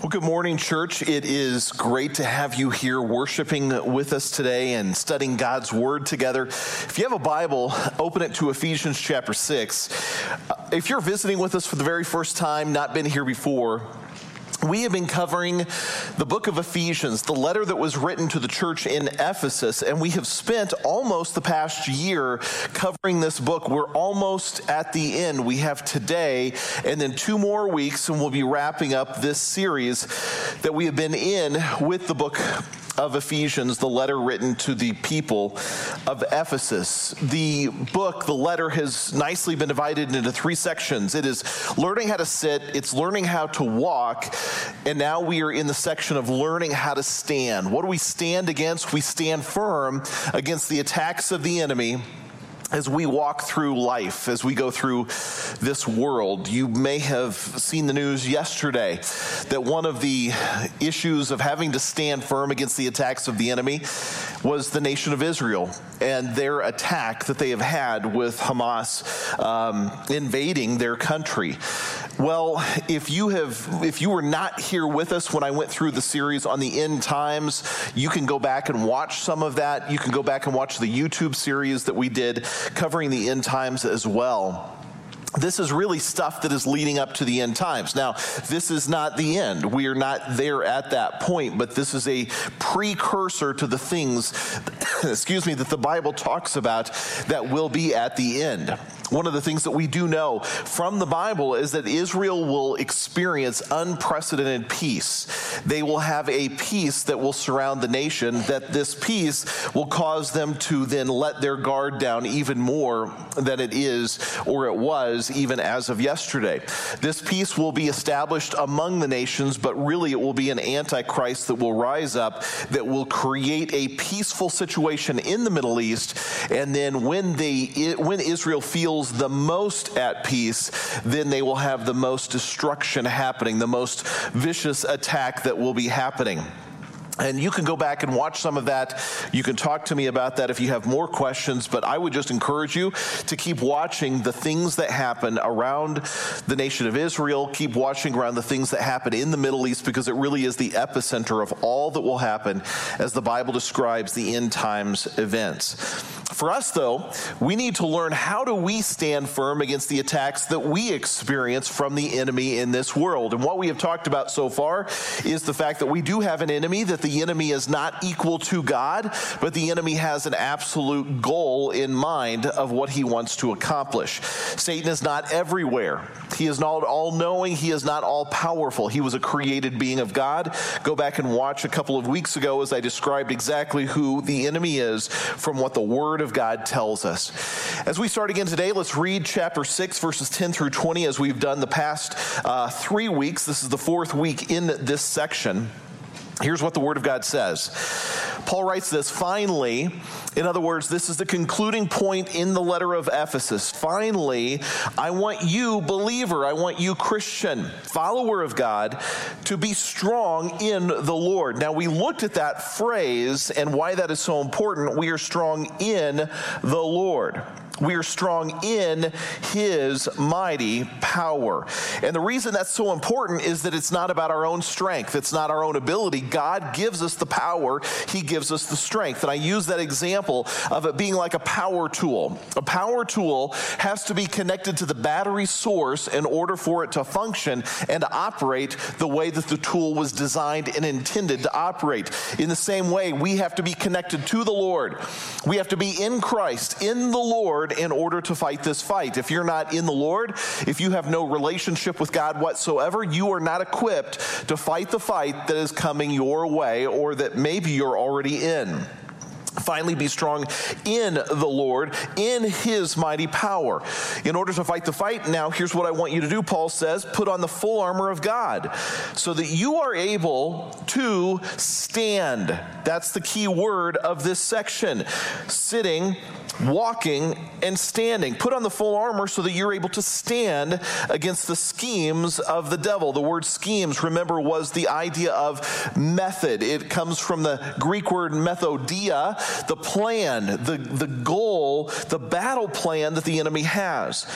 Well, good morning, church. It is great to have you here worshiping with us today and studying God's Word together. If you have a Bible, open it to Ephesians chapter 6. Uh, if you're visiting with us for the very first time, not been here before, we have been covering the book of Ephesians, the letter that was written to the church in Ephesus, and we have spent almost the past year covering this book. We're almost at the end. We have today and then two more weeks, and we'll be wrapping up this series that we have been in with the book of Ephesians, the letter written to the people of Ephesus. The book, the letter, has nicely been divided into three sections. It is learning how to sit, it's learning how to walk, and now we are in the section of learning how to stand. What do we stand against? We stand firm against the attacks of the enemy as we walk through life, as we go through this world, you may have seen the news yesterday that one of the issues of having to stand firm against the attacks of the enemy was the nation of Israel and their attack that they have had with Hamas um, invading their country. Well, if you have, if you were not here with us when I went through the series on the end times, you can go back and watch some of that. You can go back and watch the YouTube series that we did covering the end times as well this is really stuff that is leading up to the end times. Now, this is not the end. We are not there at that point, but this is a precursor to the things, excuse me, that the Bible talks about that will be at the end. One of the things that we do know from the Bible is that Israel will experience unprecedented peace. They will have a peace that will surround the nation, that this peace will cause them to then let their guard down even more than it is or it was even as of yesterday. This peace will be established among the nations, but really it will be an antichrist that will rise up that will create a peaceful situation in the Middle East. And then when they when Israel feels feels the most at peace, then they will have the most destruction happening, the most vicious attack that will be happening. And you can go back and watch some of that. You can talk to me about that if you have more questions, but I would just encourage you to keep watching the things that happen around the nation of Israel. Keep watching around the things that happen in the Middle East because it really is the epicenter of all that will happen as the Bible describes the end times events. For us, though, we need to learn how do we stand firm against the attacks that we experience from the enemy in this world. And what we have talked about so far is the fact that we do have an enemy, that the enemy is not equal to God, but the enemy has an absolute goal in mind of what he wants to accomplish. Satan is not everywhere. He is not all knowing. He is not all powerful. He was a created being of God. Go back and watch a couple of weeks ago as I described exactly who the enemy is from what the Word of God tells us. As we start again today, let's read chapter 6, verses 10 through 20, as we've done the past uh, three weeks. This is the fourth week in this section. Here's what the Word of God says. Paul writes this finally, in other words, this is the concluding point in the letter of Ephesus. Finally, I want you, believer, I want you, Christian, follower of God, to be strong in the Lord. Now, we looked at that phrase and why that is so important. We are strong in the Lord. We are strong in his mighty power. And the reason that's so important is that it's not about our own strength, it's not our own ability. God gives us the power, he gives us the strength. And I use that example of it being like a power tool. A power tool has to be connected to the battery source in order for it to function and to operate the way that the tool was designed and intended to operate. In the same way, we have to be connected to the Lord. We have to be in Christ, in the Lord, in order to fight this fight. If you're not in the Lord, if you have no relationship with God whatsoever, you are not equipped to fight the fight that is coming your way or that maybe you're already in. Finally, be strong in the Lord, in his mighty power. In order to fight the fight, now here's what I want you to do, Paul says put on the full armor of God so that you are able to stand. That's the key word of this section. Sitting walking and standing. Put on the full armor so that you're able to stand against the schemes of the devil. The word schemes, remember, was the idea of method. It comes from the Greek word methodia, the plan, the, the goal, the battle plan that the enemy has.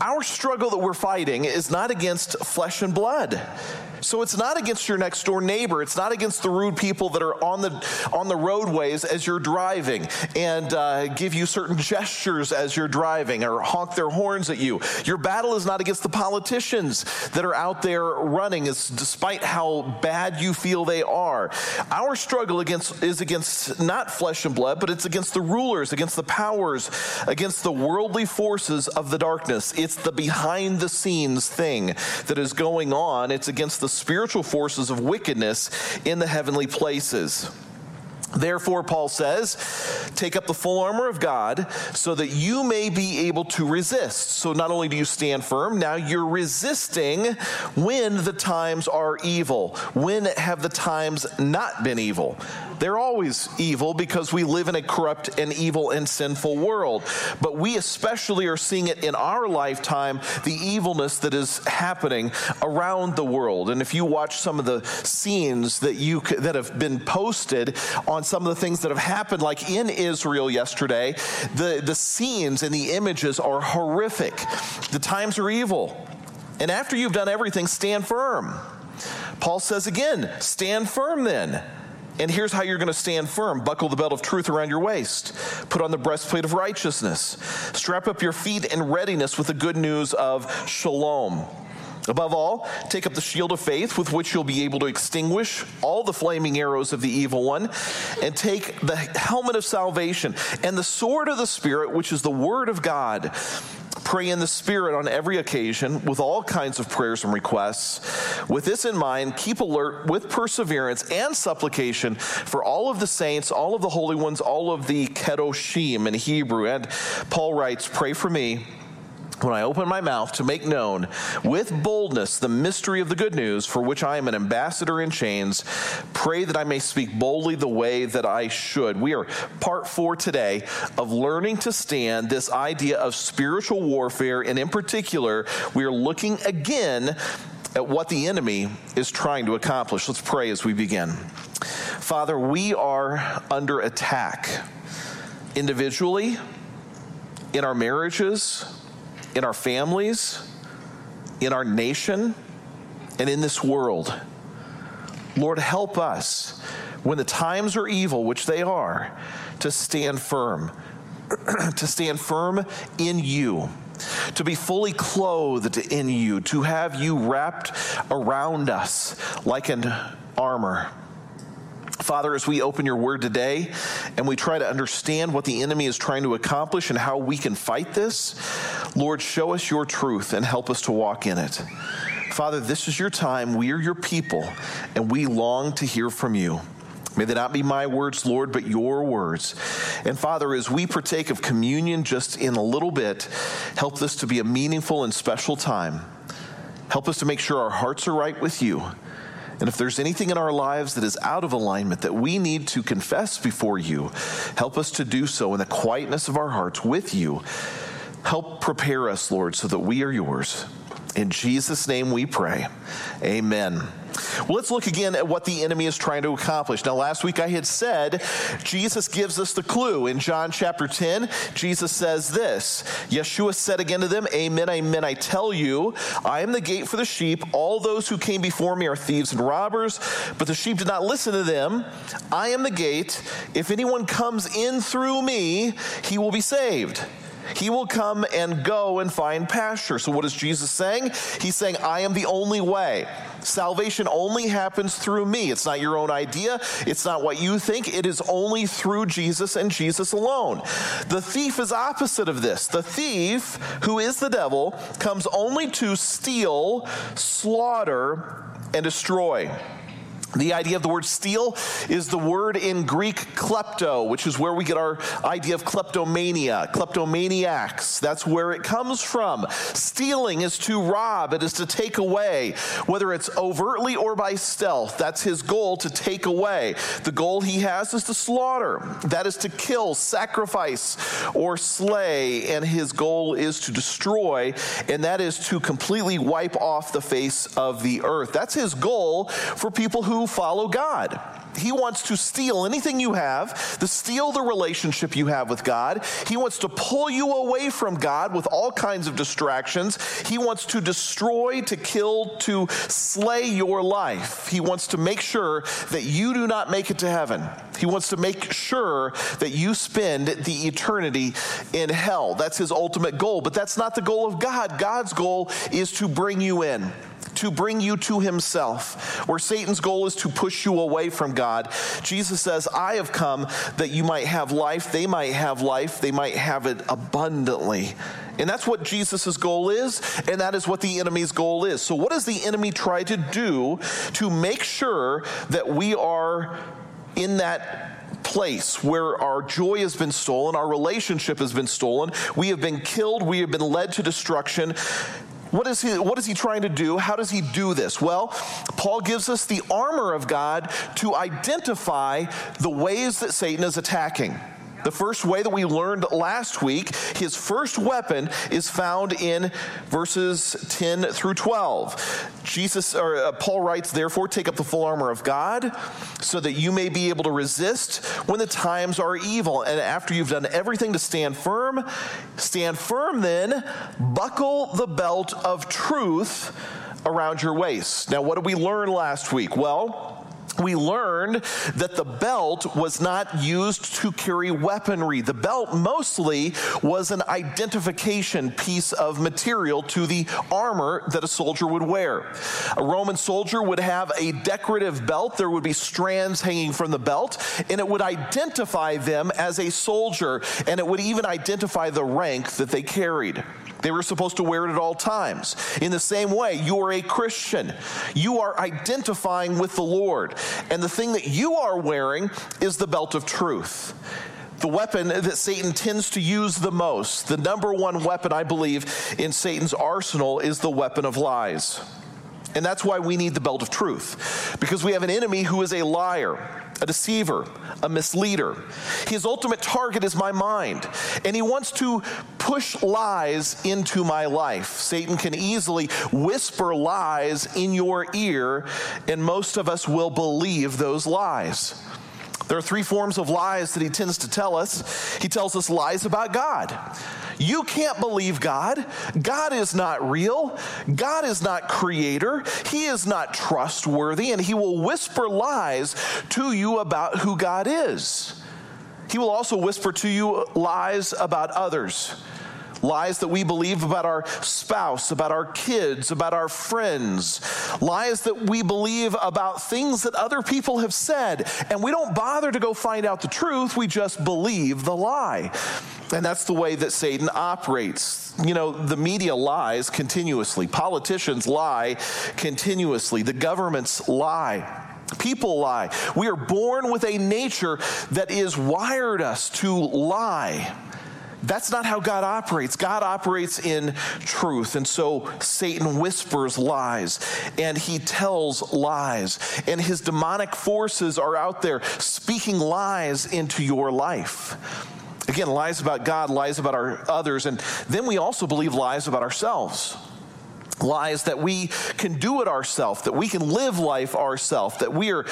Our struggle that we're fighting is not against flesh and blood. So it's not against your next door neighbor. It's not against the rude people that are on the on the roadways as you're driving and uh, give you certain gestures as you're driving or honk their horns at you. Your battle is not against the politicians that are out there running, as despite how bad you feel they are. Our struggle against is against not flesh and blood, but it's against the rulers, against the powers, against the worldly forces of the darkness. It's the behind the scenes thing that is going on. It's against the spiritual forces of wickedness in the heavenly places. Therefore, Paul says, take up the full armor of God so that you may be able to resist. So, not only do you stand firm, now you're resisting when the times are evil. When have the times not been evil? They're always evil because we live in a corrupt and evil and sinful world. But we especially are seeing it in our lifetime, the evilness that is happening around the world. And if you watch some of the scenes that you that have been posted on some of the things that have happened, like in Israel yesterday, the, the scenes and the images are horrific. The times are evil. And after you've done everything, stand firm. Paul says again, stand firm then. And here's how you're going to stand firm buckle the belt of truth around your waist, put on the breastplate of righteousness, strap up your feet in readiness with the good news of shalom. Above all, take up the shield of faith with which you'll be able to extinguish all the flaming arrows of the evil one, and take the helmet of salvation and the sword of the Spirit, which is the word of God. Pray in the Spirit on every occasion with all kinds of prayers and requests. With this in mind, keep alert with perseverance and supplication for all of the saints, all of the holy ones, all of the Kedoshim in Hebrew. And Paul writes, Pray for me when I open my mouth to make known with boldness the mystery of the good news for which I am an ambassador in chains, pray that I may speak boldly the way that I should. We are part four today of learning to stand this idea of spiritual warfare, and in particular, we are looking again at what the enemy is trying to accomplish. Let's pray as we begin. Father, we are under attack individually, in our marriages in our families, in our nation, and in this world. Lord, help us when the times are evil, which they are, to stand firm, to stand firm in you, to be fully clothed in you, to have you wrapped around us like an armor. Father, as we open your word today and we try to understand what the enemy is trying to accomplish and how we can fight this, Lord, show us your truth and help us to walk in it. Father, this is your time. We are your people, and we long to hear from you. May they not be my words, Lord, but your words. And Father, as we partake of communion just in a little bit, help this to be a meaningful and special time. Help us to make sure our hearts are right with you and if there's anything in our lives that is out of alignment that we need to confess before you, help us to do so in the quietness of our hearts with you. Help prepare us, Lord, so that we are yours. In Jesus' name we pray. Amen. Well, let's look again at what the enemy is trying to accomplish. Now, last week I had said Jesus gives us the clue. In John chapter 10, Jesus says this Yeshua said again to them, Amen, amen, I tell you, I am the gate for the sheep. All those who came before me are thieves and robbers, but the sheep did not listen to them. I am the gate. If anyone comes in through me, he will be saved. He will come and go and find pasture. So, what is Jesus saying? He's saying, I am the only way. Salvation only happens through me. It's not your own idea. It's not what you think. It is only through Jesus and Jesus alone. The thief is opposite of this. The thief, who is the devil, comes only to steal, slaughter, and destroy. The idea of the word steal is the word in Greek klepto, which is where we get our idea of kleptomania, kleptomaniacs. That's where it comes from. Stealing is to rob, it is to take away, whether it's overtly or by stealth. That's his goal to take away. The goal he has is to slaughter, that is to kill, sacrifice, or slay. And his goal is to destroy, and that is to completely wipe off the face of the earth. That's his goal for people follow God. He wants to steal anything you have, to steal the relationship you have with God. He wants to pull you away from God with all kinds of distractions. He wants to destroy, to kill, to slay your life. He wants to make sure that you do not make it to heaven. He wants to make sure that you spend the eternity in hell. That's his ultimate goal, but that's not the goal of God. God's goal is to bring you in to bring you to himself. Where Satan's goal is to push you away from God, Jesus says, I have come that you might have life, they might have life, they might have it abundantly. And that's what Jesus' goal is, and that is what the enemy's goal is. So, what does the enemy try to do to make sure that we are in that place where our joy has been stolen, our relationship has been stolen, we have been killed, we have been led to destruction. What is, he, what is he trying to do? How does he do this? Well, Paul gives us the armor of God to identify the ways that Satan is attacking. The first way that we learned last week, his first weapon is found in verses 10 through 12. Jesus or uh, Paul writes, "Therefore take up the full armor of God, so that you may be able to resist when the times are evil, and after you've done everything to stand firm, stand firm then, buckle the belt of truth around your waist." Now, what did we learn last week? Well, we learned that the belt was not used to carry weaponry. The belt mostly was an identification piece of material to the armor that a soldier would wear. A Roman soldier would have a decorative belt. There would be strands hanging from the belt, and it would identify them as a soldier, and it would even identify the rank that they carried. They were supposed to wear it at all times. In the same way, you are a Christian. You are identifying with the Lord. And the thing that you are wearing is the belt of truth. The weapon that Satan tends to use the most, the number one weapon, I believe, in Satan's arsenal is the weapon of lies. And that's why we need the belt of truth, because we have an enemy who is a liar a deceiver, a misleader. His ultimate target is my mind, and he wants to push lies into my life. Satan can easily whisper lies in your ear, and most of us will believe those lies. There are three forms of lies that he tends to tell us. He tells us lies about God. You can't believe God. God is not real. God is not creator. He is not trustworthy, and he will whisper lies to you about who God is. He will also whisper to you lies about others lies that we believe about our spouse, about our kids, about our friends, lies that we believe about things that other people have said. And we don't bother to go find out the truth, we just believe the lie. And that's the way that Satan operates. You know, the media lies continuously, politicians lie continuously, the governments lie. People lie. We are born with a nature that is wired us to lie. That's not how God operates. God operates in truth. And so Satan whispers lies and he tells lies. And his demonic forces are out there speaking lies into your life. Again, lies about God, lies about our others, and then we also believe lies about ourselves. Lies that we can do it ourselves, that we can live life ourselves, that we are,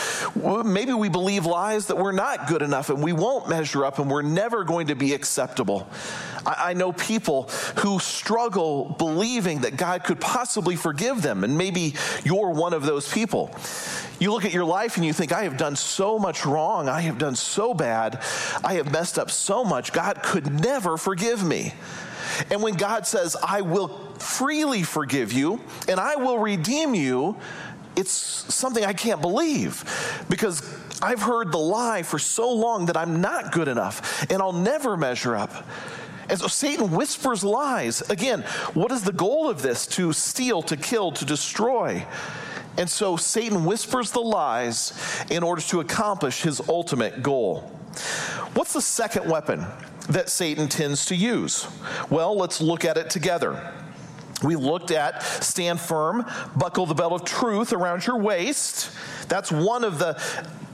maybe we believe lies that we're not good enough and we won't measure up and we're never going to be acceptable. I, I know people who struggle believing that God could possibly forgive them, and maybe you're one of those people. You look at your life and you think, I have done so much wrong. I have done so bad. I have messed up so much. God could never forgive me. And when God says, I will freely forgive you and I will redeem you, it's something I can't believe because I've heard the lie for so long that I'm not good enough and I'll never measure up. And so Satan whispers lies. Again, what is the goal of this? To steal, to kill, to destroy. And so Satan whispers the lies in order to accomplish his ultimate goal. What's the second weapon that Satan tends to use? Well, let's look at it together. We looked at stand firm, buckle the belt of truth around your waist. That's one of the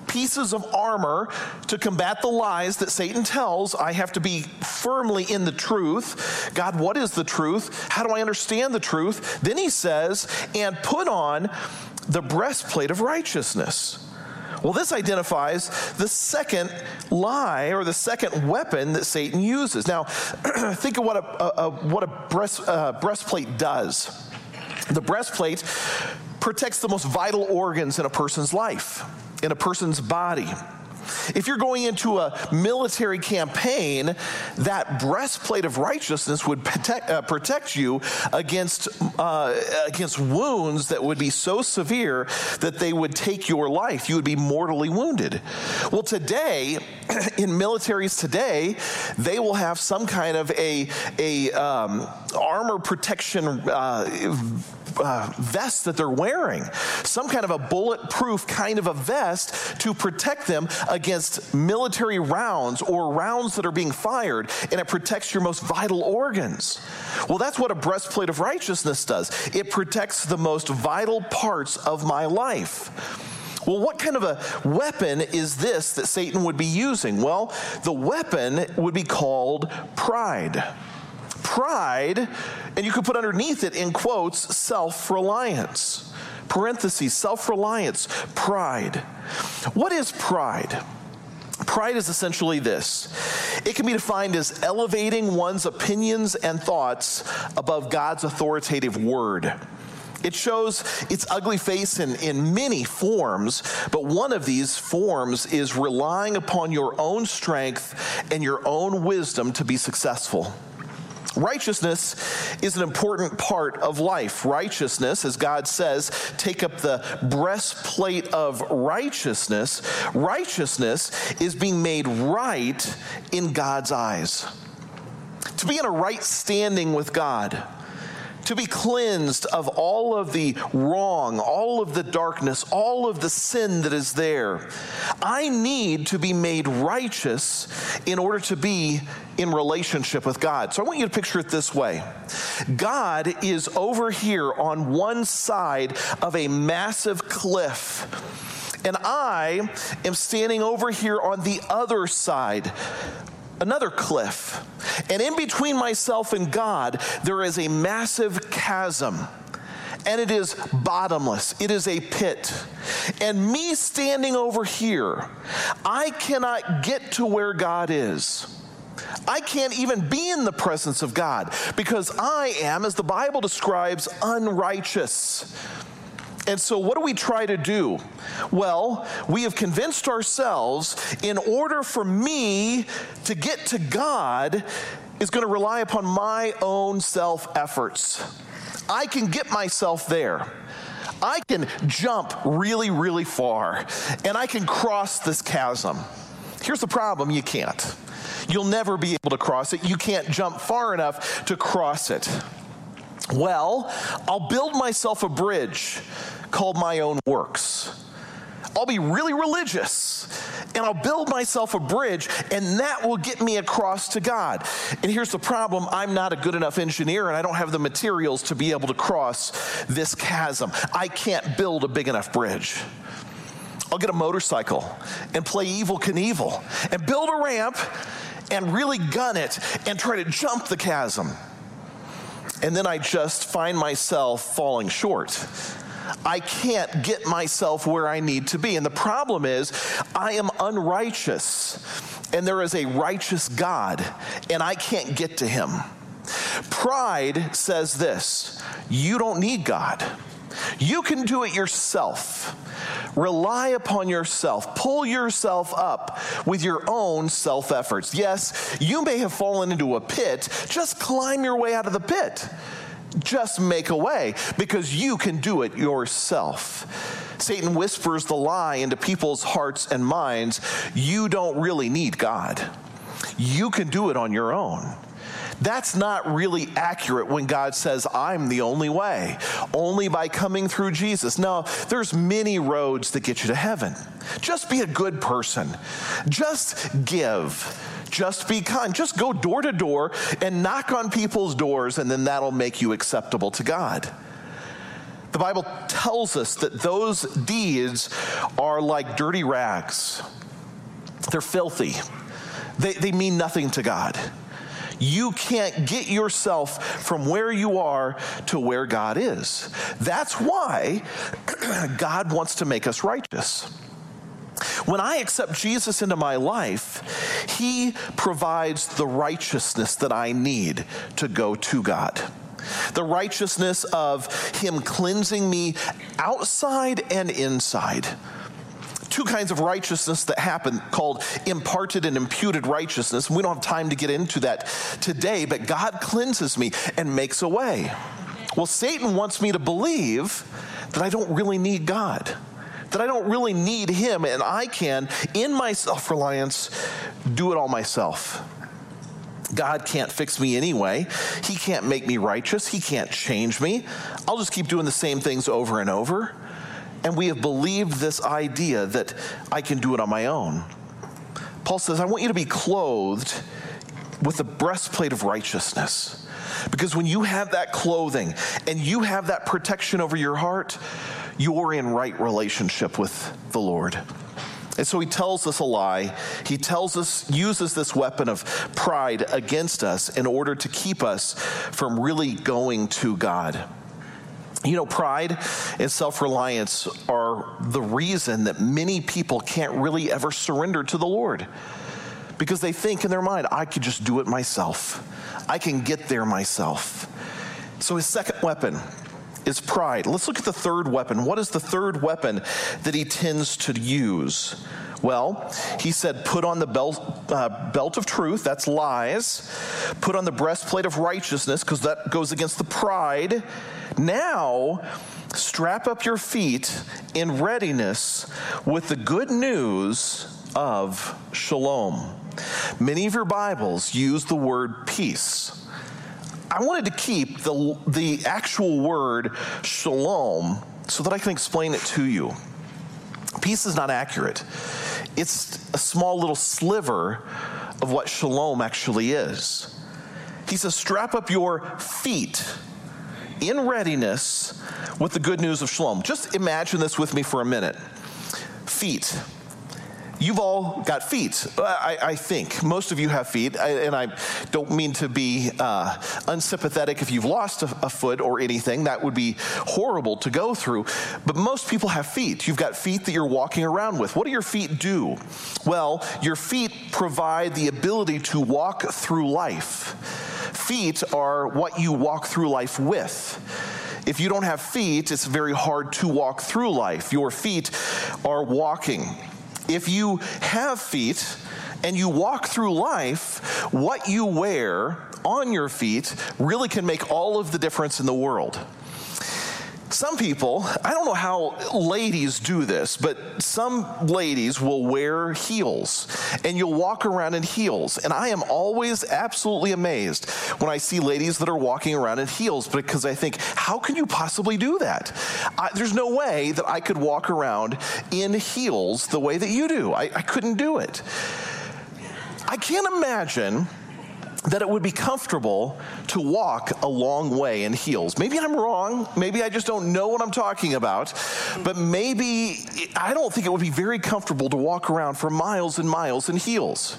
pieces of armor to combat the lies that Satan tells. I have to be firmly in the truth. God, what is the truth? How do I understand the truth? Then he says, and put on the breastplate of righteousness. Well, this identifies the second lie or the second weapon that Satan uses. Now, think of what a, a what a breast, uh, breastplate does. The breastplate protects the most vital organs in a person's life, in a person's body. If you're going into a military campaign, that breastplate of righteousness would protect, uh, protect you against, uh, against wounds that would be so severe that they would take your life. You would be mortally wounded. Well, today, in militaries today, they will have some kind of a, a um, armor protection uh, uh, vest that they're wearing, some kind of a bulletproof kind of a vest to protect them against military rounds or rounds that are being fired, and it protects your most vital organs. Well, that's what a breastplate of righteousness does it protects the most vital parts of my life. Well, what kind of a weapon is this that Satan would be using? Well, the weapon would be called pride pride, and you could put underneath it in quotes, self reliance. Parentheses, self reliance, pride. What is pride? Pride is essentially this it can be defined as elevating one's opinions and thoughts above God's authoritative word. It shows its ugly face in, in many forms, but one of these forms is relying upon your own strength and your own wisdom to be successful. Righteousness is an important part of life. Righteousness, as God says, take up the breastplate of righteousness. Righteousness is being made right in God's eyes. To be in a right standing with God to be cleansed of all of the wrong, all of the darkness, all of the sin that is there. I need to be made righteous in order to be in relationship with God. So I want you to picture it this way God is over here on one side of a massive cliff. And I am standing over here on the other side another cliff. And in between myself and God, there is a massive chasm. And it is bottomless. It is a pit. And me standing over here, I cannot get to where God is. I can't even be in the presence of God because I am, as the Bible describes, unrighteous. And so, what do we try to do? Well, we have convinced ourselves in order for me to get to God is going to rely upon my own self efforts. I can get myself there. I can jump really, really far, and I can cross this chasm. Here's the problem you can't. You'll never be able to cross it. You can't jump far enough to cross it. Well, I'll build myself a bridge called my own works. I'll be really religious and I'll build myself a bridge, and that will get me across to God. And here's the problem I'm not a good enough engineer, and I don't have the materials to be able to cross this chasm. I can't build a big enough bridge. I'll get a motorcycle and play Evel Knievel and build a ramp and really gun it and try to jump the chasm. And then I just find myself falling short. I can't get myself where I need to be. And the problem is, I am unrighteous, and there is a righteous God, and I can't get to him. Pride says this you don't need God. You can do it yourself. Rely upon yourself. Pull yourself up with your own self efforts. Yes, you may have fallen into a pit. Just climb your way out of the pit. Just make a way because you can do it yourself. Satan whispers the lie into people's hearts and minds you don't really need God. You can do it on your own. That's not really accurate when God says, I'm the only way, only by coming through Jesus. Now, there's many roads that get you to heaven. Just be a good person. Just give. Just be kind. Just go door to door and knock on people's doors, and then that'll make you acceptable to God. The Bible tells us that those deeds are like dirty rags, they're filthy, they, they mean nothing to God. You can't get yourself from where you are to where God is. That's why God wants to make us righteous. When I accept Jesus into my life, He provides the righteousness that I need to go to God. The righteousness of Him cleansing me outside and inside two kinds of righteousness that happen called imparted and imputed righteousness. We don't have time to get into that today, but God cleanses me and makes a way. Well, Satan wants me to believe that I don't really need God that I don't really need Him, and I can, in my self reliance, do it all myself. God can't fix me anyway. He can't make me righteous. He can't change me. I'll just keep doing the same things over and over. And we have believed this idea that I can do it on my own. Paul says, I want you to be clothed with the breastplate of righteousness. Because when you have that clothing and you have that protection over your heart, you're in right relationship with the Lord. And so he tells us a lie. He tells us, uses this weapon of pride against us in order to keep us from really going to God. You know, pride and self reliance are the reason that many people can't really ever surrender to the Lord because they think in their mind, I could just do it myself, I can get there myself. So his second weapon is pride. Let's look at the third weapon. What is the third weapon that he tends to use? Well, he said, put on the belt, uh, belt of truth, that's lies. Put on the breastplate of righteousness, because that goes against the pride. Now, strap up your feet in readiness with the good news of shalom. Many of your Bibles use the word peace. I wanted to keep the, the actual word shalom so that I can explain it to you. Peace is not accurate, it's a small little sliver of what shalom actually is. He says, strap up your feet in readiness with the good news of shalom. Just imagine this with me for a minute. Feet You've all got feet, I, I, think. Most of you have feet, and I don't mean to be uh, unsympathetic if you've lost a, a, foot or anything. That would be horrible to go through. But most people have feet. You've got feet that you're walking around with. What do your feet do? Well, your feet provide the ability to walk through life. Feet are what you walk through life with. If you don't have feet, it's very hard to walk through life. Your feet are walking if you have feet and you walk through life, what you wear on your feet really can make all of the difference in the world. Some people, I don't know how ladies do this, but some ladies will wear heels and you'll walk around in heels. And I am always absolutely amazed when I see ladies that are walking around in heels because I think, how can you possibly do that? I, there's no way that I could walk around in heels the way that you do. I, I couldn't do it. I can't imagine that it would be comfortable to walk a long way in heels. Maybe I'm wrong. Maybe I just don't know what I'm talking about. But maybe I don't think it would be very comfortable to walk around for miles and miles in heels.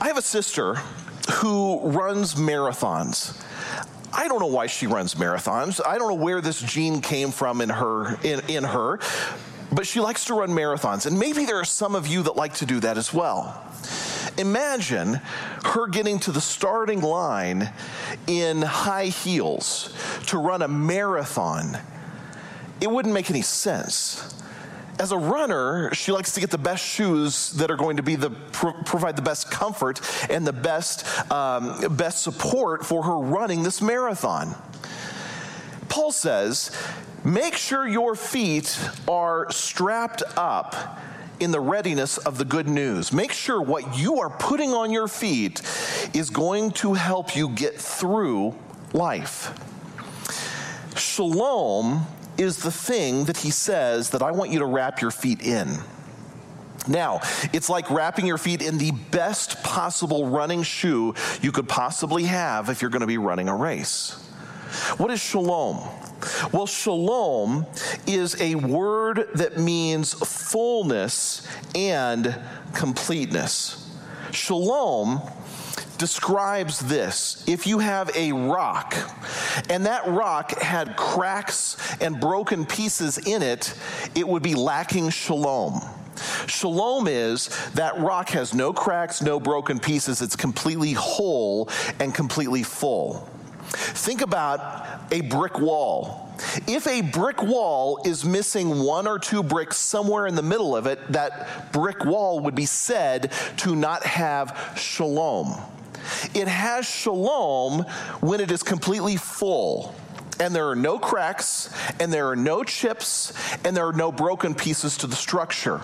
I have a sister who runs marathons. I don't know why she runs marathons. I don't know where this gene came from in her in, in her, but she likes to run marathons. And maybe there are some of you that like to do that as well. Imagine her getting to the starting line in high heels to run a marathon. It wouldn't make any sense as a runner, she likes to get the best shoes that are going to be the pro- provide the best comfort and the best um, best support for her running this marathon. Paul says, make sure your feet are strapped up in the readiness of the good news. Make sure what you are putting on your feet is going to help you get through life. Shalom is the thing that he says that I want you to wrap your feet in. Now, it's like wrapping your feet in the best possible running shoe you could possibly have if you're going to be running a race. What is shalom? Well, shalom is a word that means fullness and completeness. Shalom describes this. If you have a rock and that rock had cracks and broken pieces in it, it would be lacking shalom. Shalom is that rock has no cracks, no broken pieces. It's completely whole and completely full. Think about a brick wall. If a brick wall is missing one or two bricks somewhere in the middle of it, that brick wall would be said to not have shalom. It has shalom when it is completely full and there are no cracks, and there are no chips, and there are no broken pieces to the structure.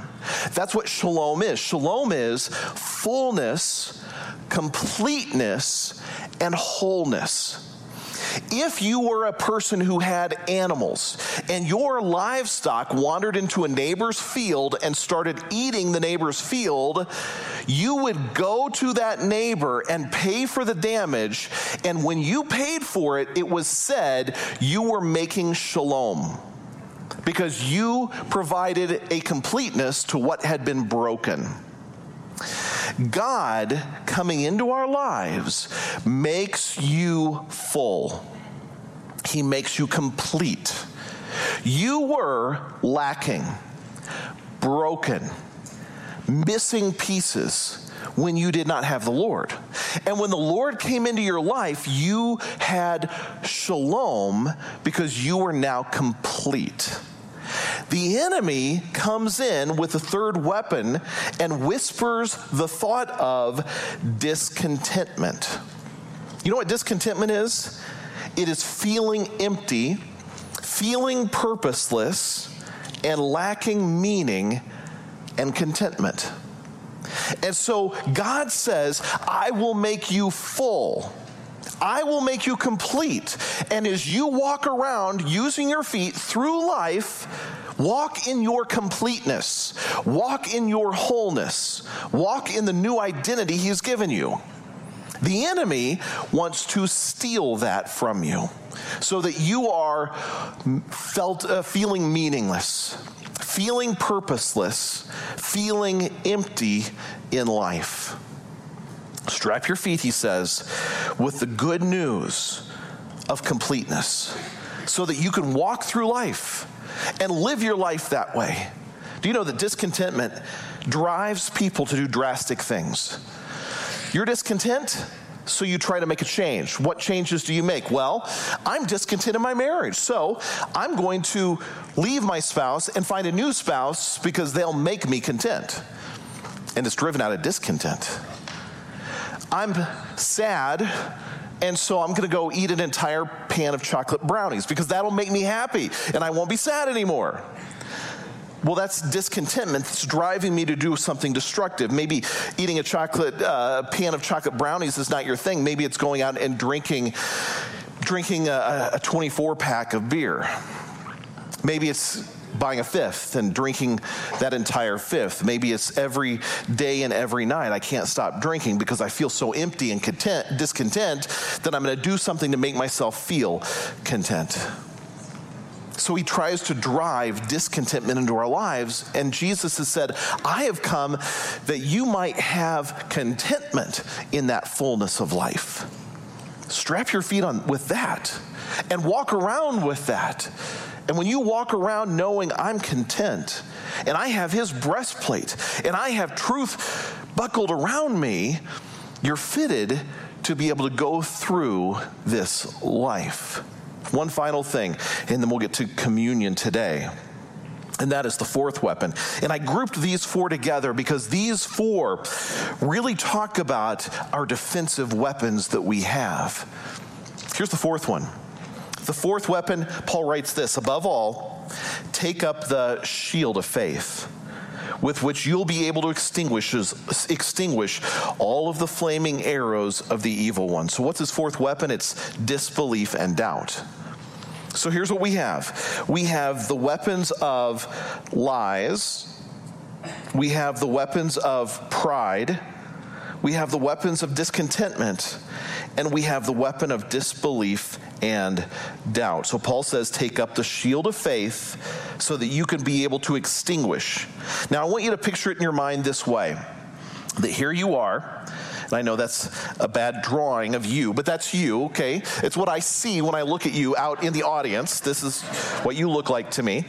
That's what shalom is. Shalom is fullness, completeness, and wholeness. If you were a person who had animals and your livestock wandered into a neighbor's field and started eating the neighbor's field, you would go to that neighbor and pay for the damage. And when you paid for it, it was said you were making shalom because you provided a completeness to what had been broken. God coming into our lives makes you full, He makes you complete. You were lacking, broken, missing pieces when you did not have the Lord. And when the Lord came into your life, you had shalom because you were now complete. The enemy comes in with a third weapon and whispers the thought of discontentment. You know what discontentment is? It is feeling empty, feeling purposeless, and lacking meaning and contentment. And so God says, I will make you full. I will make you complete. And as you walk around using your feet through life, walk in your completeness, walk in your wholeness, walk in the new identity He's given you. The enemy wants to steal that from you so that you are felt uh, feeling meaningless, feeling purposeless, feeling empty in life. Strap your feet, he says, with the good news of completeness so that you can walk through life and live your life that way. Do you know that discontentment drives people to do drastic things? You're discontent, so you try to make a change. What changes do you make? Well, I'm discontent in my marriage, so I'm going to leave my spouse and find a new spouse because they'll make me content. And it's driven out of discontent. I'm sad, and so I'm gonna go eat an entire pan of chocolate brownies because that'll make me happy and I won't be sad anymore. Well, that's discontentment that's driving me to do something destructive. Maybe eating a chocolate uh, pan of chocolate brownies is not your thing. Maybe it's going out and drinking, drinking a, a 24 pack of beer. Maybe it's buying a fifth and drinking that entire fifth. Maybe it's every day and every night. I can't stop drinking because I feel so empty and content, discontent that I'm going to do something to make myself feel content. So he tries to drive discontentment into our lives. And Jesus has said, I have come that you might have contentment in that fullness of life. Strap your feet on with that and walk around with that. And when you walk around knowing I'm content and I have his breastplate and I have truth buckled around me, you're fitted to be able to go through this life. One final thing, and then we'll get to communion today. And that is the fourth weapon. And I grouped these four together because these four really talk about our defensive weapons that we have. Here's the fourth one. The fourth weapon, Paul writes this above all, take up the shield of faith with which you'll be able to extinguish, extinguish all of the flaming arrows of the evil one. So, what's his fourth weapon? It's disbelief and doubt. So, here's what we have we have the weapons of lies, we have the weapons of pride, we have the weapons of discontentment, and we have the weapon of disbelief and doubt. So Paul says, take up the shield of faith so that you can be able to extinguish. Now, I want you to picture it in your mind this way that here you are. And I know that's a bad drawing of you, but that's you, okay? It's what I see when I look at you out in the audience. This is what you look like to me.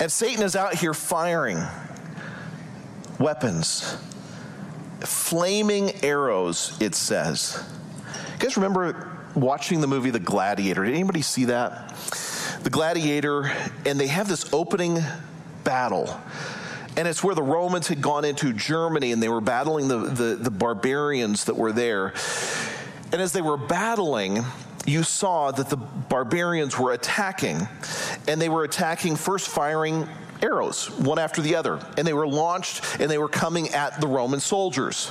And Satan is out here firing weapons, flaming arrows, it says. You guys remember watching the movie The Gladiator. Did anybody see that? The Gladiator, and they have this opening battle. And it's where the Romans had gone into Germany and they were battling the, the, the barbarians that were there. And as they were battling, you saw that the barbarians were attacking, and they were attacking, first firing arrows, one after the other. And they were launched and they were coming at the Roman soldiers.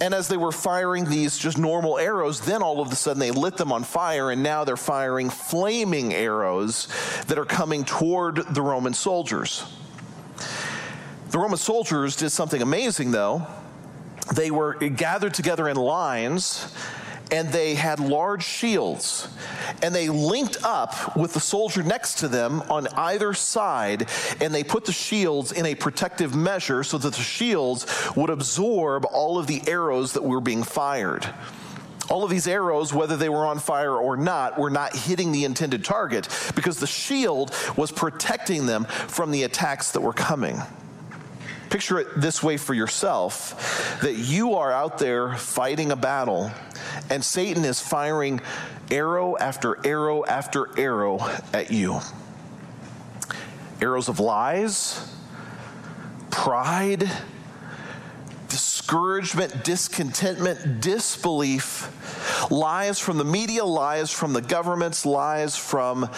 And as they were firing these just normal arrows, then all of a sudden they lit them on fire, and now they're firing flaming arrows that are coming toward the Roman soldiers. The Roman soldiers did something amazing, though. They were gathered together in lines and they had large shields. And they linked up with the soldier next to them on either side, and they put the shields in a protective measure so that the shields would absorb all of the arrows that were being fired. All of these arrows, whether they were on fire or not, were not hitting the intended target because the shield was protecting them from the attacks that were coming. Picture it this way for yourself that you are out there fighting a battle, and Satan is firing arrow after arrow after arrow at you. Arrows of lies, pride, discouragement, discontentment, disbelief, lies from the media, lies from the governments, lies from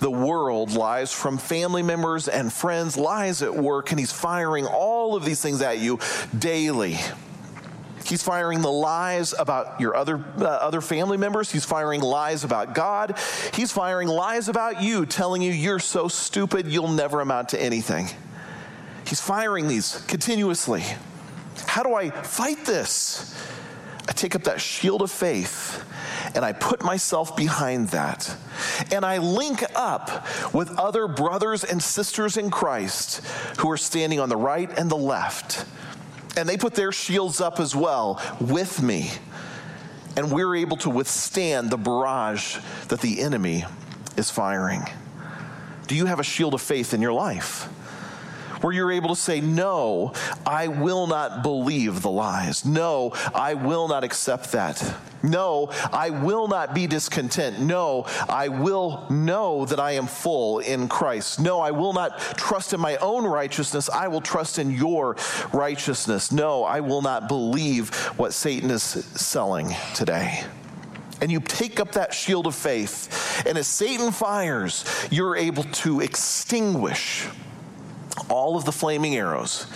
the world, lies from family members and friends, lies at work, and he's firing all of these things at you daily. He's firing the lies about your other, uh, other family members. He's firing lies about God. He's firing lies about you, telling you you're so stupid you'll never amount to anything. He's firing these continuously. How do I fight this? I take up that shield of faith and I put myself behind that. And I link up with other brothers and sisters in Christ who are standing on the right and the left. And they put their shields up as well with me. And we're able to withstand the barrage that the enemy is firing. Do you have a shield of faith in your life? Where you're able to say, No, I will not believe the lies. No, I will not accept that. No, I will not be discontent. No, I will know that I am full in Christ. No, I will not trust in my own righteousness. I will trust in your righteousness. No, I will not believe what Satan is selling today and you take up that shield of faith. And as Satan fires, you're able to extinguish all of the flaming arrows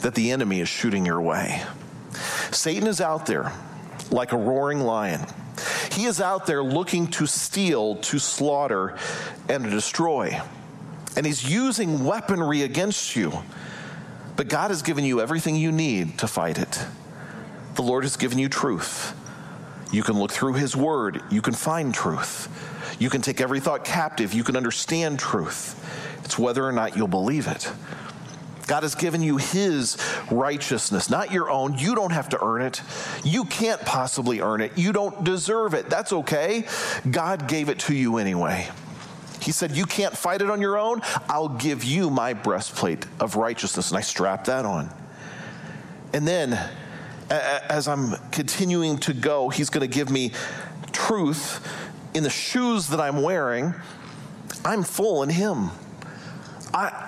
that the enemy is shooting your way. Satan is out there like a roaring lion. He is out there looking to steal, to slaughter, and to destroy. And he's using weaponry against you. But God has given you everything you need to fight it. The Lord has given you truth. You can look through his word, you can find truth. You can take every thought captive, you can understand truth. It's whether or not you'll believe it. God has given you His righteousness, not your own. You don't have to earn it. You can't possibly earn it. You don't deserve it. That's okay. God gave it to you anyway. He said, You can't fight it on your own. I'll give you my breastplate of righteousness. And I strapped that on. And then, as I'm continuing to go, He's going to give me truth in the shoes that I'm wearing. I'm full in Him.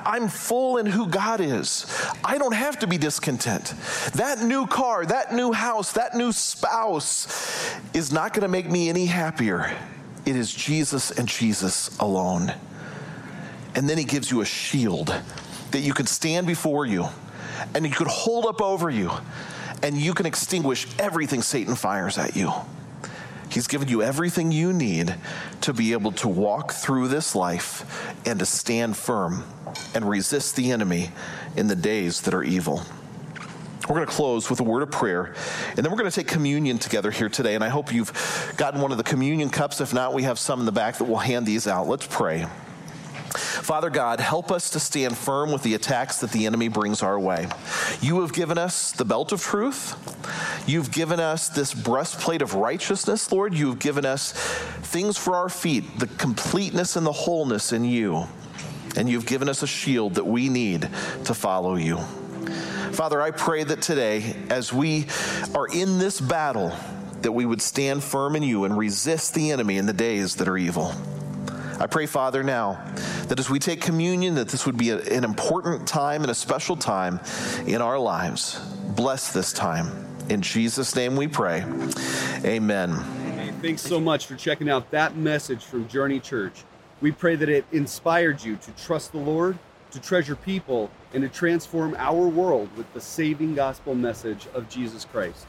I, am full in who God is. I don't have to be discontent. That new car, that new house, that new spouse is not going to make me any happier. It is Jesus and Jesus alone. And then he gives you a shield that you can stand before you and you could hold up over you and you can extinguish everything Satan fires at you. He's given you everything you need to be able to walk through this life and to stand firm and resist the enemy in the days that are evil. We're going to close with a word of prayer, and then we're going to take communion together here today. And I hope you've gotten one of the communion cups. If not, we have some in the back that will hand these out. Let's pray. Father God, help us to stand firm with the attacks that the enemy brings our way. You have given us the belt of truth. You've given us this breastplate of righteousness, Lord. You've given us things for our feet, the completeness and the wholeness in you. And you've given us a shield that we need to follow you. Father, I pray that today, as we are in this battle, that we would stand firm in you and resist the enemy in the days that are evil. I pray, Father, now that as we take communion, that this would be a, an important time and a special time in our lives. Bless this time. In Jesus' name we pray. Amen. Hey, thanks so much for checking out that message from Journey Church. We pray that it inspired you to trust the Lord to treasure people, and to transform our world with the saving gospel message of Jesus Christ.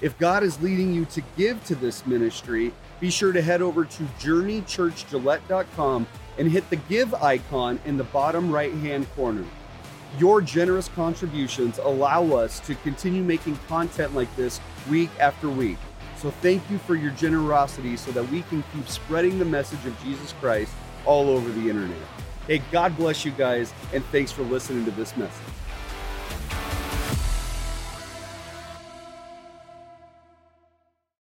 If God is leading you to give to this ministry, be sure to head over to journeychurchgillette.com and hit the give icon in the bottom right hand corner. Your generous contributions allow us to continue making content like this week after week. So thank you for your generosity so that we can keep spreading the message of Jesus Christ all over the internet. Hey, God bless you guys, and thanks for listening to this message.